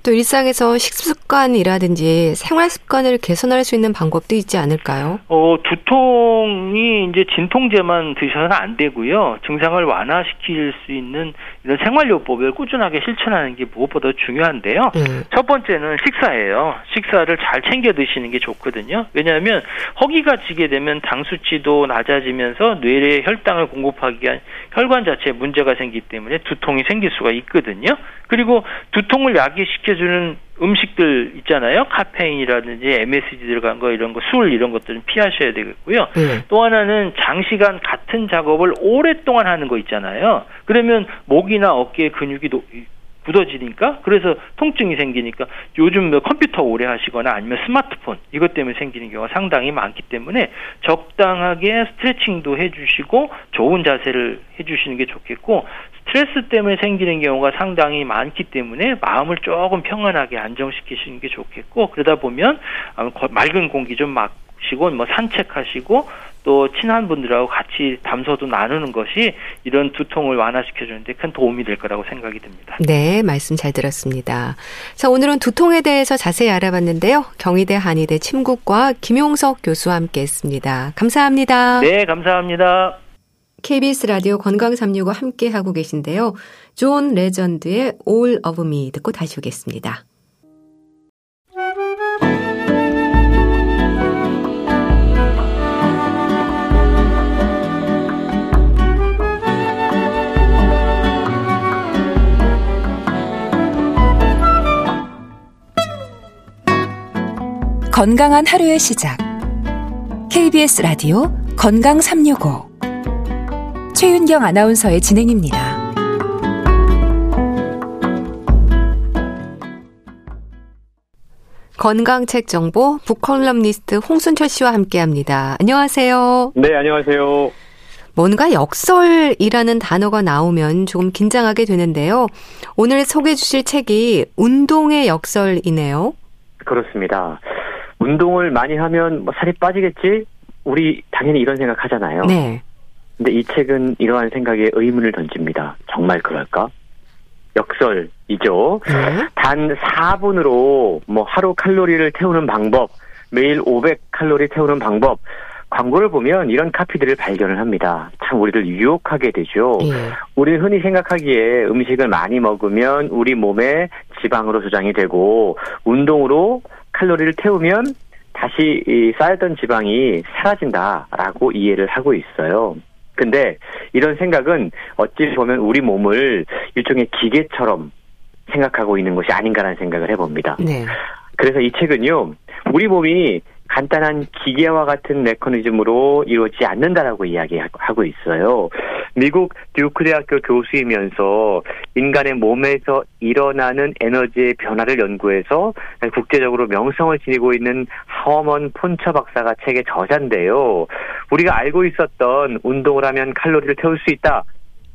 또 일상에서 식습관이라든지 생활 습관을 개선할 수 있는 방법도 있지 않을까요? 어, 두통이 이제 진통제만 드셔서는 안 되고요. 증상을 완화시킬 수 있는 이런 생활요법을 꾸준하게 실천하는 게 무엇보다 중요한데요. 음. 첫 번째는 식사예요. 식사를 잘 챙겨 드시는 게 좋거든요. 왜냐하면 허기가 지게 되면 당 수치도 낮아지면서 뇌에 혈당을 공급하기 위한 혈관 자체에 문제가 생기기 때문에 두통이 생길 수가 있거든요. 그리고 두통을 야기시 켜주는 음식들 있잖아요. 카페인이라든지 MSG 들어간 거 이런 거, 술 이런 것들은 피하셔야 되겠고요. 네. 또 하나는 장시간 같은 작업을 오랫동안 하는 거 있잖아요. 그러면 목이나 어깨 근육이 굳어지니까 그래서 통증이 생기니까 요즘 뭐 컴퓨터 오래 하시거나 아니면 스마트폰 이것 때문에 생기는 경우가 상당히 많기 때문에 적당하게 스트레칭도 해주시고 좋은 자세를 해주시는 게 좋겠고 스트레스 때문에 생기는 경우가 상당히 많기 때문에 마음을 조금 평안하게 안정시키시는 게 좋겠고 그러다 보면 맑은 공기 좀 마시고 뭐 산책하시고 또 친한 분들하고 같이 담소도 나누는 것이 이런 두통을 완화시켜 주는데 큰 도움이 될 거라고 생각이 듭니다. 네, 말씀 잘 들었습니다. 자, 오늘은 두통에 대해서 자세히 알아봤는데요. 경희대 한의대 침구과 김용석 교수와 함께 했습니다. 감사합니다. 네, 감사합니다. KBS 라디오 건강 365 함께 하고 계신데요. 존 레전드의 All of Me 듣고 다시 오겠습니다. 건강한 하루의 시작. KBS 라디오 건강 365. 최윤경 아나운서의 진행입니다. 건강책 정보 북컬럼니스트 홍순철 씨와 함께합니다. 안녕하세요. 네, 안녕하세요. 뭔가 역설이라는 단어가 나오면 조금 긴장하게 되는데요. 오늘 소개해 주실 책이 운동의 역설이네요. 그렇습니다. 운동을 많이 하면 뭐 살이 빠지겠지? 우리 당연히 이런 생각 하잖아요. 네. 근데 이 책은 이러한 생각에 의문을 던집니다. 정말 그럴까? 역설이죠. 네. 단 4분으로 뭐 하루 칼로리를 태우는 방법, 매일 500칼로리 태우는 방법, 광고를 보면 이런 카피들을 발견을 합니다. 참 우리를 유혹하게 되죠. 예. 우리는 흔히 생각하기에 음식을 많이 먹으면 우리 몸에 지방으로 저장이 되고 운동으로 칼로리를 태우면 다시 이 쌓였던 지방이 사라진다라고 이해를 하고 있어요. 근데 이런 생각은 어찌 보면 우리 몸을 일종의 기계처럼 생각하고 있는 것이 아닌가라는 생각을 해봅니다. 네. 그래서 이 책은요, 우리 몸이 간단한 기계와 같은 메커니즘으로 이루어지지 않는다라고 이야기하고 있어요. 미국 듀크 대학교 교수이면서 인간의 몸에서 일어나는 에너지의 변화를 연구해서 국제적으로 명성을 지니고 있는 하워먼 폰처 박사가 책의 저자인데요. 우리가 알고 있었던 운동을 하면 칼로리를 태울 수 있다.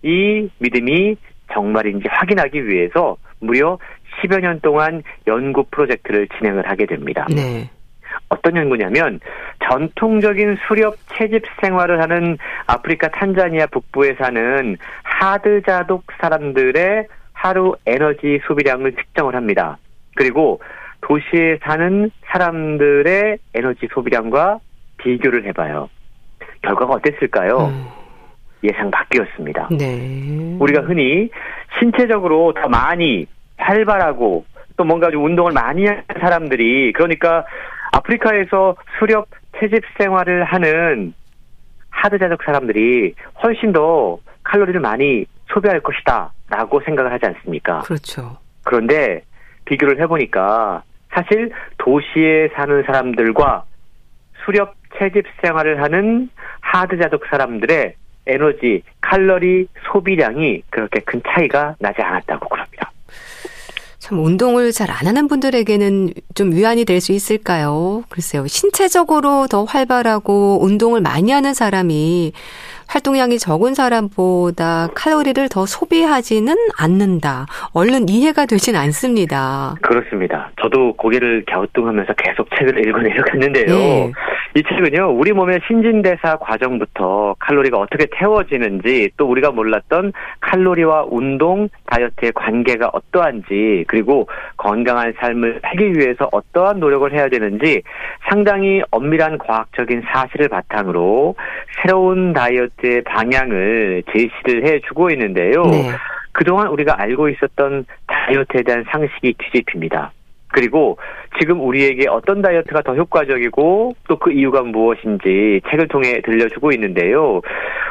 이 믿음이 정말인지 확인하기 위해서 무려 10여 년 동안 연구 프로젝트를 진행을 하게 됩니다. 네. 어떤 연구냐면 전통적인 수렵 채집 생활을 하는 아프리카 탄자니아 북부에 사는 하드자독 사람들의 하루 에너지 소비량을 측정을 합니다. 그리고 도시에 사는 사람들의 에너지 소비량과 비교를 해봐요. 결과가 어땠을까요? 음. 예상 바뀌었습니다. 네. 우리가 흔히 신체적으로 더 많이 활발하고 또 뭔가 좀 운동을 많이 하는 사람들이 그러니까 아프리카에서 수렵 채집 생활을 하는 하드자적 사람들이 훨씬 더 칼로리를 많이 소비할 것이다 라고 생각을 하지 않습니까? 그렇죠. 그런데 비교를 해보니까 사실 도시에 사는 사람들과 수렵 채집 생활을 하는 하드자적 사람들의 에너지, 칼로리 소비량이 그렇게 큰 차이가 나지 않았다고 그럽니다. 참 운동을 잘 안 하는 분들에게는 좀 위안이 될 수 있을까요? 글쎄요. 신체적으로 더 활발하고 운동을 많이 하는 사람이 활동량이 적은 사람보다 칼로리를 더 소비하지는 않는다. 얼른 이해가 되진 않습니다. 그렇습니다. 저도 고개를 갸우뚱하면서 계속 책을 읽어 내려갔는데요. 네. 이 책은요, 우리 몸의 신진대사 과정부터 칼로리가 어떻게 태워지는지, 또 우리가 몰랐던 칼로리와 운동, 다이어트의 관계가 어떠한지, 그리고 건강한 삶을 살기 위해서 어떠한 노력을 해야 되는지 상당히 엄밀한 과학적인 사실을 바탕으로 새로운 다이어트의 방향을 제시를 해주고 있는데요. 네. 그동안 우리가 알고 있었던 다이어트에 대한 상식이 뒤집힙니다. 그리고 지금 우리에게 어떤 다이어트가 더 효과적이고 또 그 이유가 무엇인지 책을 통해 들려주고 있는데요.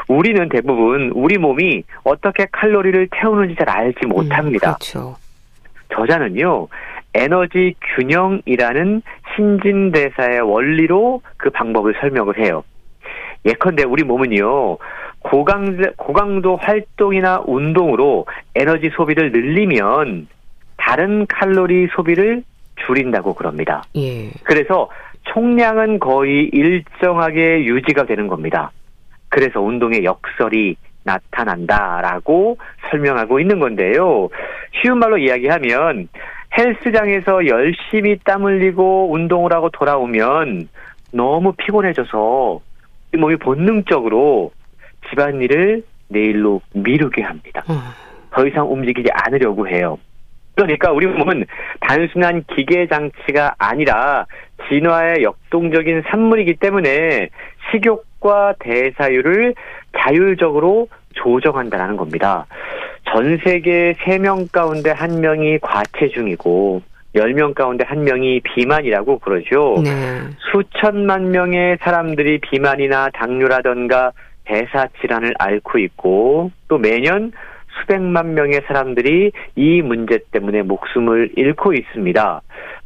우리는 대부분 우리 몸이 어떻게 칼로리를 태우는지 잘 알지 못합니다. 음, 그렇죠. 저자는요, 에너지 균형이라는 신진대사의 원리로 그 방법을 설명을 해요. 예컨대 우리 몸은요, 고강, 고강도 활동이나 운동으로 에너지 소비를 늘리면 다른 칼로리 소비를 줄인다고 그럽니다. 예. 그래서 총량은 거의 일정하게 유지가 되는 겁니다. 그래서 운동의 역설이 나타난다라고 설명하고 있는 건데요. 쉬운 말로 이야기하면 헬스장에서 열심히 땀 흘리고 운동을 하고 돌아오면 너무 피곤해져서 이 몸이 본능적으로 집안일을 내일로 미루게 합니다. 음. 더 이상 움직이지 않으려고 해요. 그러니까 우리 몸은 단순한 기계 장치가 아니라 진화의 역동적인 산물이기 때문에 식욕과 대사율을 자율적으로 조정한다는 겁니다. 전 세계 3명 가운데 1명이 과체중이고 10명 가운데 1명이 비만이라고 그러죠. 네. 수천만 명의 사람들이 비만이나 당뇨라던가 대사 질환을 앓고 있고 또 매년 수백만 명의 사람들이 이 문제 때문에 목숨을 잃고 있습니다.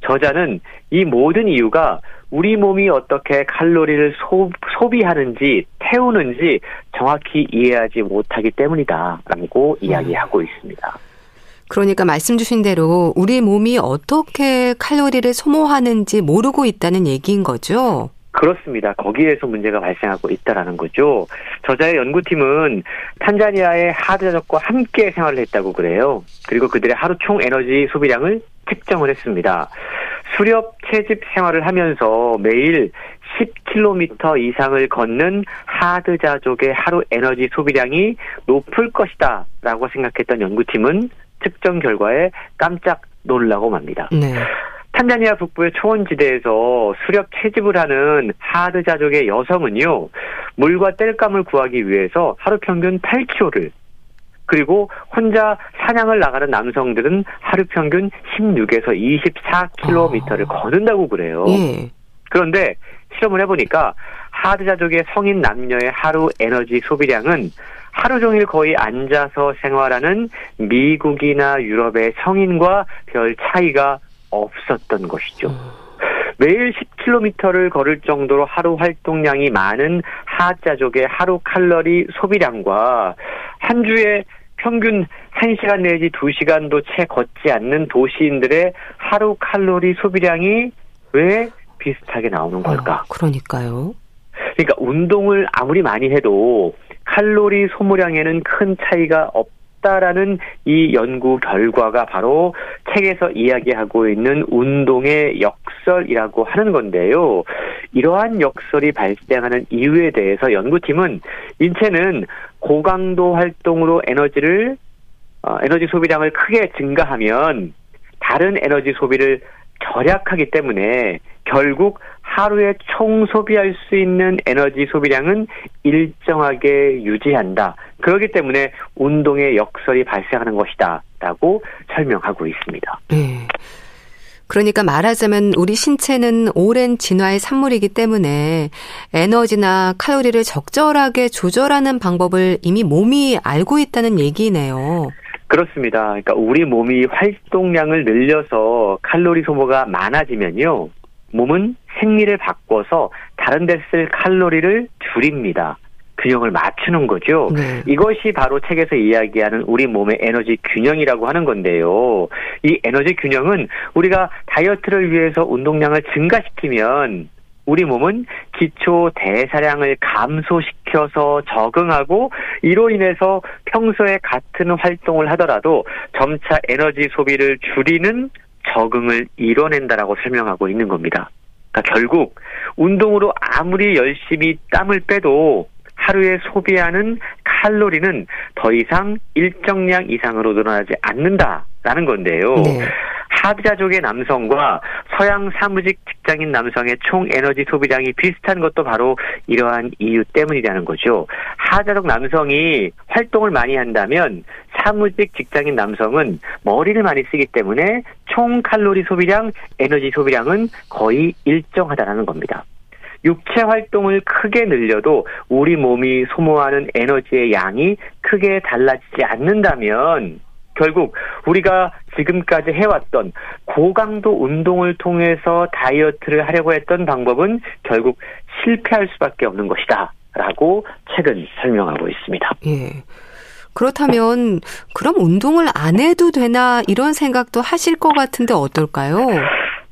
저자는 이 모든 이유가 우리 몸이 어떻게 칼로리를 소, 소비하는지 태우는지 정확히 이해하지 못하기 때문이다라고 이야기하고 있습니다. 그러니까 말씀 주신 대로 우리 몸이 어떻게 칼로리를 소모하는지 모르고 있다는 얘기인 거죠. 그렇습니다. 거기에서 문제가 발생하고 있다라는 거죠. 저자의 연구팀은 탄자니아의 하드자족과 함께 생활을 했다고 그래요. 그리고 그들의 하루 총 에너지 소비량을 측정을 했습니다. 수렵 채집 생활을 하면서 매일 10km 이상을 걷는 하드자족의 하루 에너지 소비량이 높을 것이다 라고 생각했던 연구팀은 측정 결과에 깜짝 놀라고 맙니다. 네. 탄자니아 북부의 초원지대에서 수렵 채집을 하는 하드자족의 여성은요, 물과 땔감을 구하기 위해서 하루 평균 8km를, 그리고 혼자 사냥을 나가는 남성들은 하루 평균 16에서 24km를 아. 걷는다고 그래요. 예. 그런데 실험을 해보니까 하드자족의 성인 남녀의 하루 에너지 소비량은 하루 종일 거의 앉아서 생활하는 미국이나 유럽의 성인과 별 차이가 없었던 것이죠. 매일 10km를 걸을 정도로 하루 활동량이 많은 하자족의 하루 칼로리 소비량과 한 주에 평균 1시간 내지 2시간도 채 걷지 않는 도시인들의 하루 칼로리 소비량이 왜 비슷하게 나오는 걸까? 어, 그러니까요. 그러니까 운동을 아무리 많이 해도 칼로리 소모량에는 큰 차이가 없다라는 이 연구 결과가 바로 책에서 이야기하고 있는 운동의 역설이라고 하는 건데요. 이러한 역설이 발생하는 이유에 대해서 연구팀은 인체는 고강도 활동으로 에너지를 어, 에너지 소비량을 크게 증가하면 다른 에너지 소비를 절약하기 때문에 결국 하루에 총 소비할 수 있는 에너지 소비량은 일정하게 유지한다. 그렇기 때문에 운동의 역설이 발생하는 것이다. 라고 설명하고 있습니다. 네. 그러니까 말하자면 우리 신체는 오랜 진화의 산물이기 때문에 에너지나 칼로리를 적절하게 조절하는 방법을 이미 몸이 알고 있다는 얘기네요. 그렇습니다. 그러니까 우리 몸이 활동량을 늘려서 칼로리 소모가 많아지면요. 몸은 생리를 바꿔서 다른 데 쓸 칼로리를 줄입니다. 균형을 맞추는 거죠. 네. 이것이 바로 책에서 이야기하는 우리 몸의 에너지 균형이라고 하는 건데요. 이 에너지 균형은 우리가 다이어트를 위해서 운동량을 증가시키면 우리 몸은 기초 대사량을 감소시켜서 적응하고 이로 인해서 평소에 같은 활동을 하더라도 점차 에너지 소비를 줄이는 적응을 이뤄낸다라고 설명하고 있는 겁니다. 그러니까 결국 운동으로 아무리 열심히 땀을 빼도 하루에 소비하는 칼로리는 더 이상 일정량 이상으로 늘어나지 않는다라는 건데요. 네. 하드자족의 남성과 서양 사무직 직장인 남성의 총 에너지 소비량이 비슷한 것도 바로 이러한 이유 때문이라는 거죠. 하드자족 남성이 활동을 많이 한다면 사무직 직장인 남성은 머리를 많이 쓰기 때문에 총 칼로리 소비량, 에너지 소비량은 거의 일정하다는 겁니다. 육체 활동을 크게 늘려도 우리 몸이 소모하는 에너지의 양이 크게 달라지지 않는다면 결국 우리가 지금까지 해왔던 고강도 운동을 통해서 다이어트를 하려고 했던 방법은 결국 실패할 수밖에 없는 것이다. 라고 책은 설명하고 있습니다. 예. 그렇다면 그럼 운동을 안 해도 되나 이런 생각도 하실 것 같은데 어떨까요?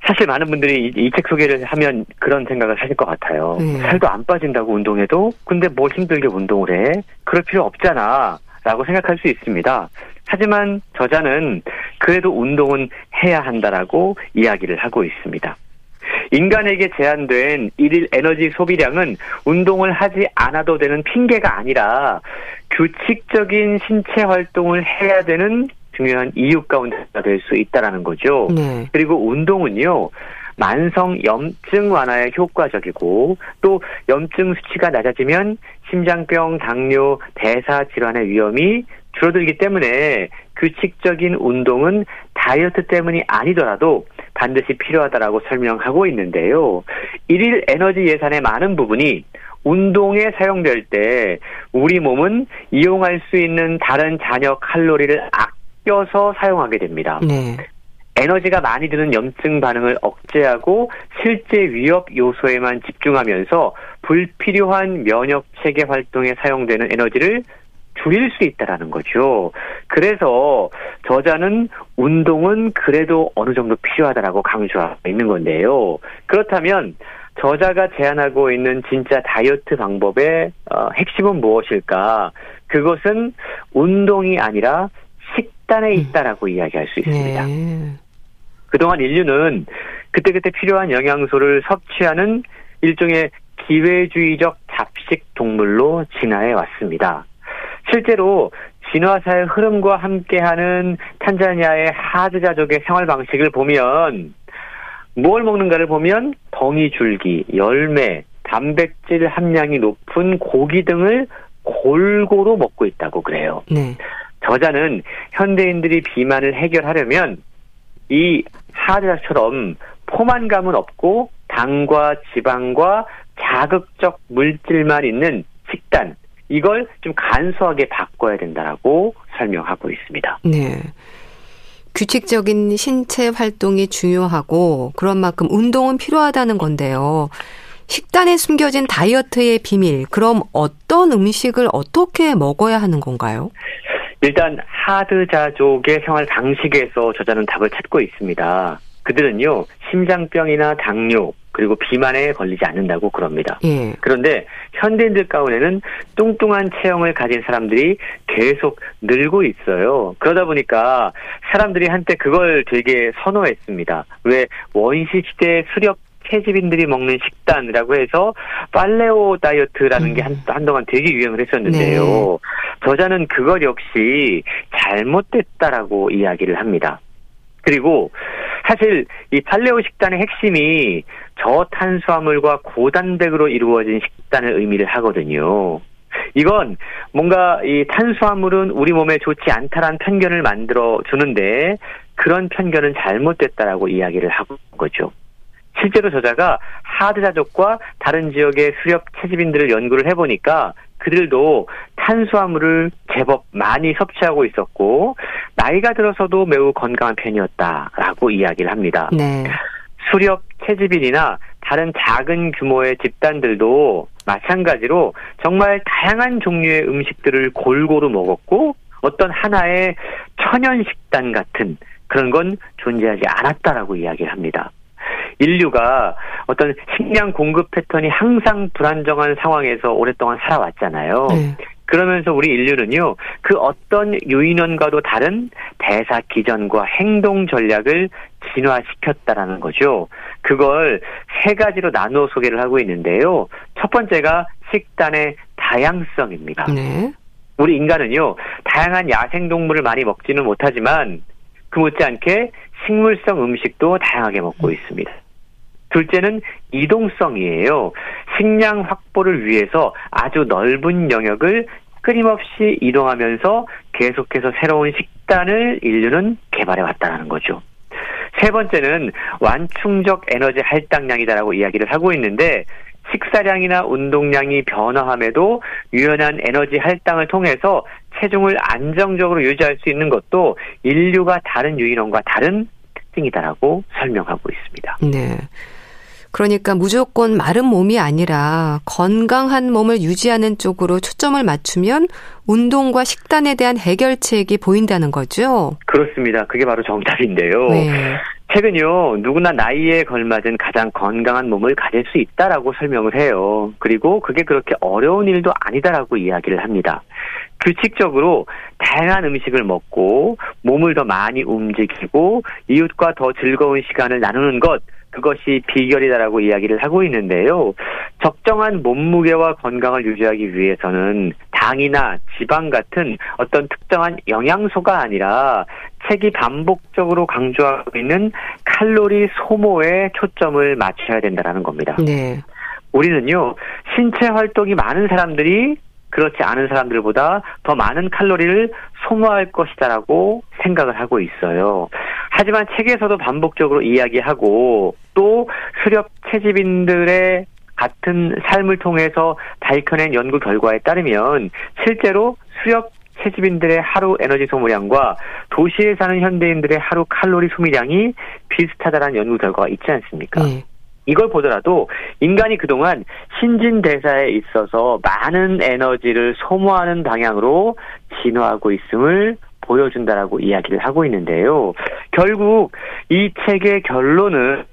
사실 많은 분들이 이 책 소개를 하면 그런 생각을 하실 것 같아요. 네. 살도 안 빠진다고 운동해도 근데 뭘 힘들게 운동을 해? 그럴 필요 없잖아. 라고 생각할 수 있습니다. 하지만 저자는 그래도 운동은 해야 한다라고 이야기를 하고 있습니다. 인간에게 제한된 일일 에너지 소비량은 운동을 하지 않아도 되는 핑계가 아니라 규칙적인 신체 활동을 해야 되는 중요한 이유 가운데가 될 수 있다라는 거죠. 네. 그리고 운동은요. 만성 염증 완화에 효과적이고 또 염증 수치가 낮아지면 심장병, 당뇨, 대사 질환의 위험이 줄어들기 때문에 규칙적인 운동은 다이어트 때문이 아니더라도 반드시 필요하다라고 설명하고 있는데요. 일일 에너지 예산의 많은 부분이 운동에 사용될 때 우리 몸은 이용할 수 있는 다른 잔여 칼로리를 아 껴서 사용하게 됩니다. 네. 에너지가 많이 드는 염증 반응을 억제하고 실제 위협 요소에만 집중하면서 불필요한 면역 체계 활동에 사용되는 에너지를 줄일 수 있다라는 거죠. 그래서 저자는 운동은 그래도 어느 정도 필요하다라고 강조하고 있는 건데요. 그렇다면 저자가 제안하고 있는 진짜 다이어트 방법의 어, 핵심은 무엇일까? 그것은 운동이 아니라 식단에 음. 있다라고 음. 이야기할 수 있습니다. 네. 그동안 인류는 그때그때 필요한 영양소를 섭취하는 일종의 기회주의적 잡식 동물로 진화해 왔습니다. 실제로 진화사의 흐름과 함께하는 탄자니아의 하드자족의 생활 방식을 보면 뭘 먹는가를 보면 덩이 줄기, 열매, 단백질 함량이 높은 고기 등을 골고루 먹고 있다고 그래요. 네. 저자는 현대인들이 비만을 해결하려면 이 하드자처럼 포만감은 없고 당과 지방과 자극적 물질만 있는 식단 이걸 좀 간소하게 바꿔야 된다라고 설명하고 있습니다. 네. 규칙적인 신체 활동이 중요하고 그런 만큼 운동은 필요하다는 건데요. 식단에 숨겨진 다이어트의 비밀, 그럼 어떤 음식을 어떻게 먹어야 하는 건가요? 일단 하드자족의 생활 방식에서 저자는 답을 찾고 있습니다. 그들은요 심장병이나 당뇨 그리고 비만에 걸리지 않는다고 그럽니다. 예. 그런데 현대인들 가운데는 뚱뚱한 체형을 가진 사람들이 계속 늘고 있어요. 그러다 보니까 사람들이 한때 그걸 되게 선호했습니다. 왜 원시 시대 수렵 체집인들이 먹는 식단이라고 해서 빨레오 다이어트라는 음. 게 한, 한동안 되게 유행을 했었는데요. 네. 저자는 그것 역시 잘못됐다라고 이야기를 합니다. 그리고 사실 이 팔레오 식단의 핵심이 저탄수화물과 고단백으로 이루어진 식단을 의미를 하거든요. 이건 뭔가 이 탄수화물은 우리 몸에 좋지 않다란 편견을 만들어 주는데 그런 편견은 잘못됐다라고 이야기를 하고 거죠. 실제로 저자가 하드자족과 다른 지역의 수렵 채집인들을 연구를 해보니까 그들도 탄수화물을 제법 많이 섭취하고 있었고 나이가 들어서도 매우 건강한 편이었다라고 이야기를 합니다. 네. 수렵 채집인이나 다른 작은 규모의 집단들도 마찬가지로 정말 다양한 종류의 음식들을 골고루 먹었고 어떤 하나의 천연 식단 같은 그런 건 존재하지 않았다라고 이야기를 합니다. 인류가 어떤 식량 공급 패턴이 항상 불안정한 상황에서 오랫동안 살아왔잖아요. 네. 그러면서 우리 인류는요, 그 어떤 유인원과도 다른 대사 기전과 행동 전략을 진화시켰다라는 거죠. 그걸 세 가지로 나누어 소개를 하고 있는데요. 첫 번째가 식단의 다양성입니다. 네. 우리 인간은요, 다양한 야생동물을 많이 먹지는 못하지만, 그 못지않게 식물성 음식도 다양하게 먹고 있습니다. 둘째는 이동성이에요. 식량 확보를 위해서 아주 넓은 영역을 끊임없이 이동하면서 계속해서 새로운 식단을 인류는 개발해 왔다는 거죠. 세 번째는 완충적 에너지 할당량이다라고 이야기를 하고 있는데 식사량이나 운동량이 변화함에도 유연한 에너지 할당을 통해서 체중을 안정적으로 유지할 수 있는 것도 인류가 다른 유인원과 다른 특징이다라고 설명하고 있습니다. 네. 그러니까 무조건 마른 몸이 아니라 건강한 몸을 유지하는 쪽으로 초점을 맞추면 운동과 식단에 대한 해결책이 보인다는 거죠? 그렇습니다. 그게 바로 정답인데요. 네. 최근요, 누구나 나이에 걸맞은 가장 건강한 몸을 가질 수 있다라고 설명을 해요. 그리고 그게 그렇게 어려운 일도 아니다라고 이야기를 합니다. 규칙적으로 다양한 음식을 먹고 몸을 더 많이 움직이고 이웃과 더 즐거운 시간을 나누는 것, 그것이 비결이다라고 이야기를 하고 있는데요. 적정한 몸무게와 건강을 유지하기 위해서는 당이나 지방 같은 어떤 특정한 영양소가 아니라 책이 반복적으로 강조하고 있는 칼로리 소모에 초점을 맞춰야 된다는 겁니다. 네. 우리는요, 신체 활동이 많은 사람들이 그렇지 않은 사람들보다 더 많은 칼로리를 소모할 것이다라고 생각을 하고 있어요. 하지만 책에서도 반복적으로 이야기하고 또 수렵 채집인들의 같은 삶을 통해서 밝혀낸 연구 결과에 따르면 실제로 수렵 채집인들의 하루 에너지 소모량과 도시에 사는 현대인들의 하루 칼로리 소비량이 비슷하다는 연구 결과가 있지 않습니까? 네. 이걸 보더라도 인간이 그동안 신진대사에 있어서 많은 에너지를 소모하는 방향으로 진화하고 있음을 보여준다라고 이야기를 하고 있는데요. 결국 이 책의 결론은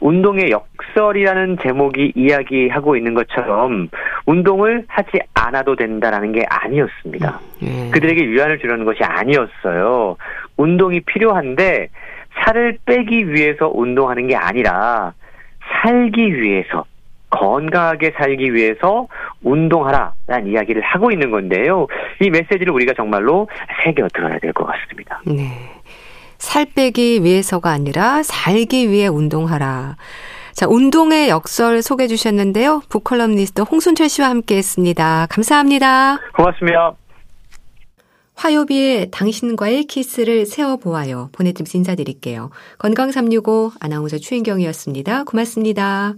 운동의 역설이라는 제목이 이야기하고 있는 것처럼 운동을 하지 않아도 된다라는 게 아니었습니다. 예. 그들에게 위안을 주려는 것이 아니었어요. 운동이 필요한데 살을 빼기 위해서 운동하는 게 아니라 살기 위해서 건강하게 살기 위해서 운동하라라는 이야기를 하고 있는 건데요. 이 메시지를 우리가 정말로 새겨 들어야 될 것 같습니다. 네. 살 빼기 위해서가 아니라 살기 위해 운동하라. 자, 운동의 역설 소개해 주셨는데요. 북컬럼니스트 홍순철 씨와 함께 했습니다. 감사합니다. 고맙습니다. 화요비에 당신과의 키스를 세워보아요. 보내드리면서 인사드릴게요. 건강365 아나운서 추인경이었습니다. 고맙습니다.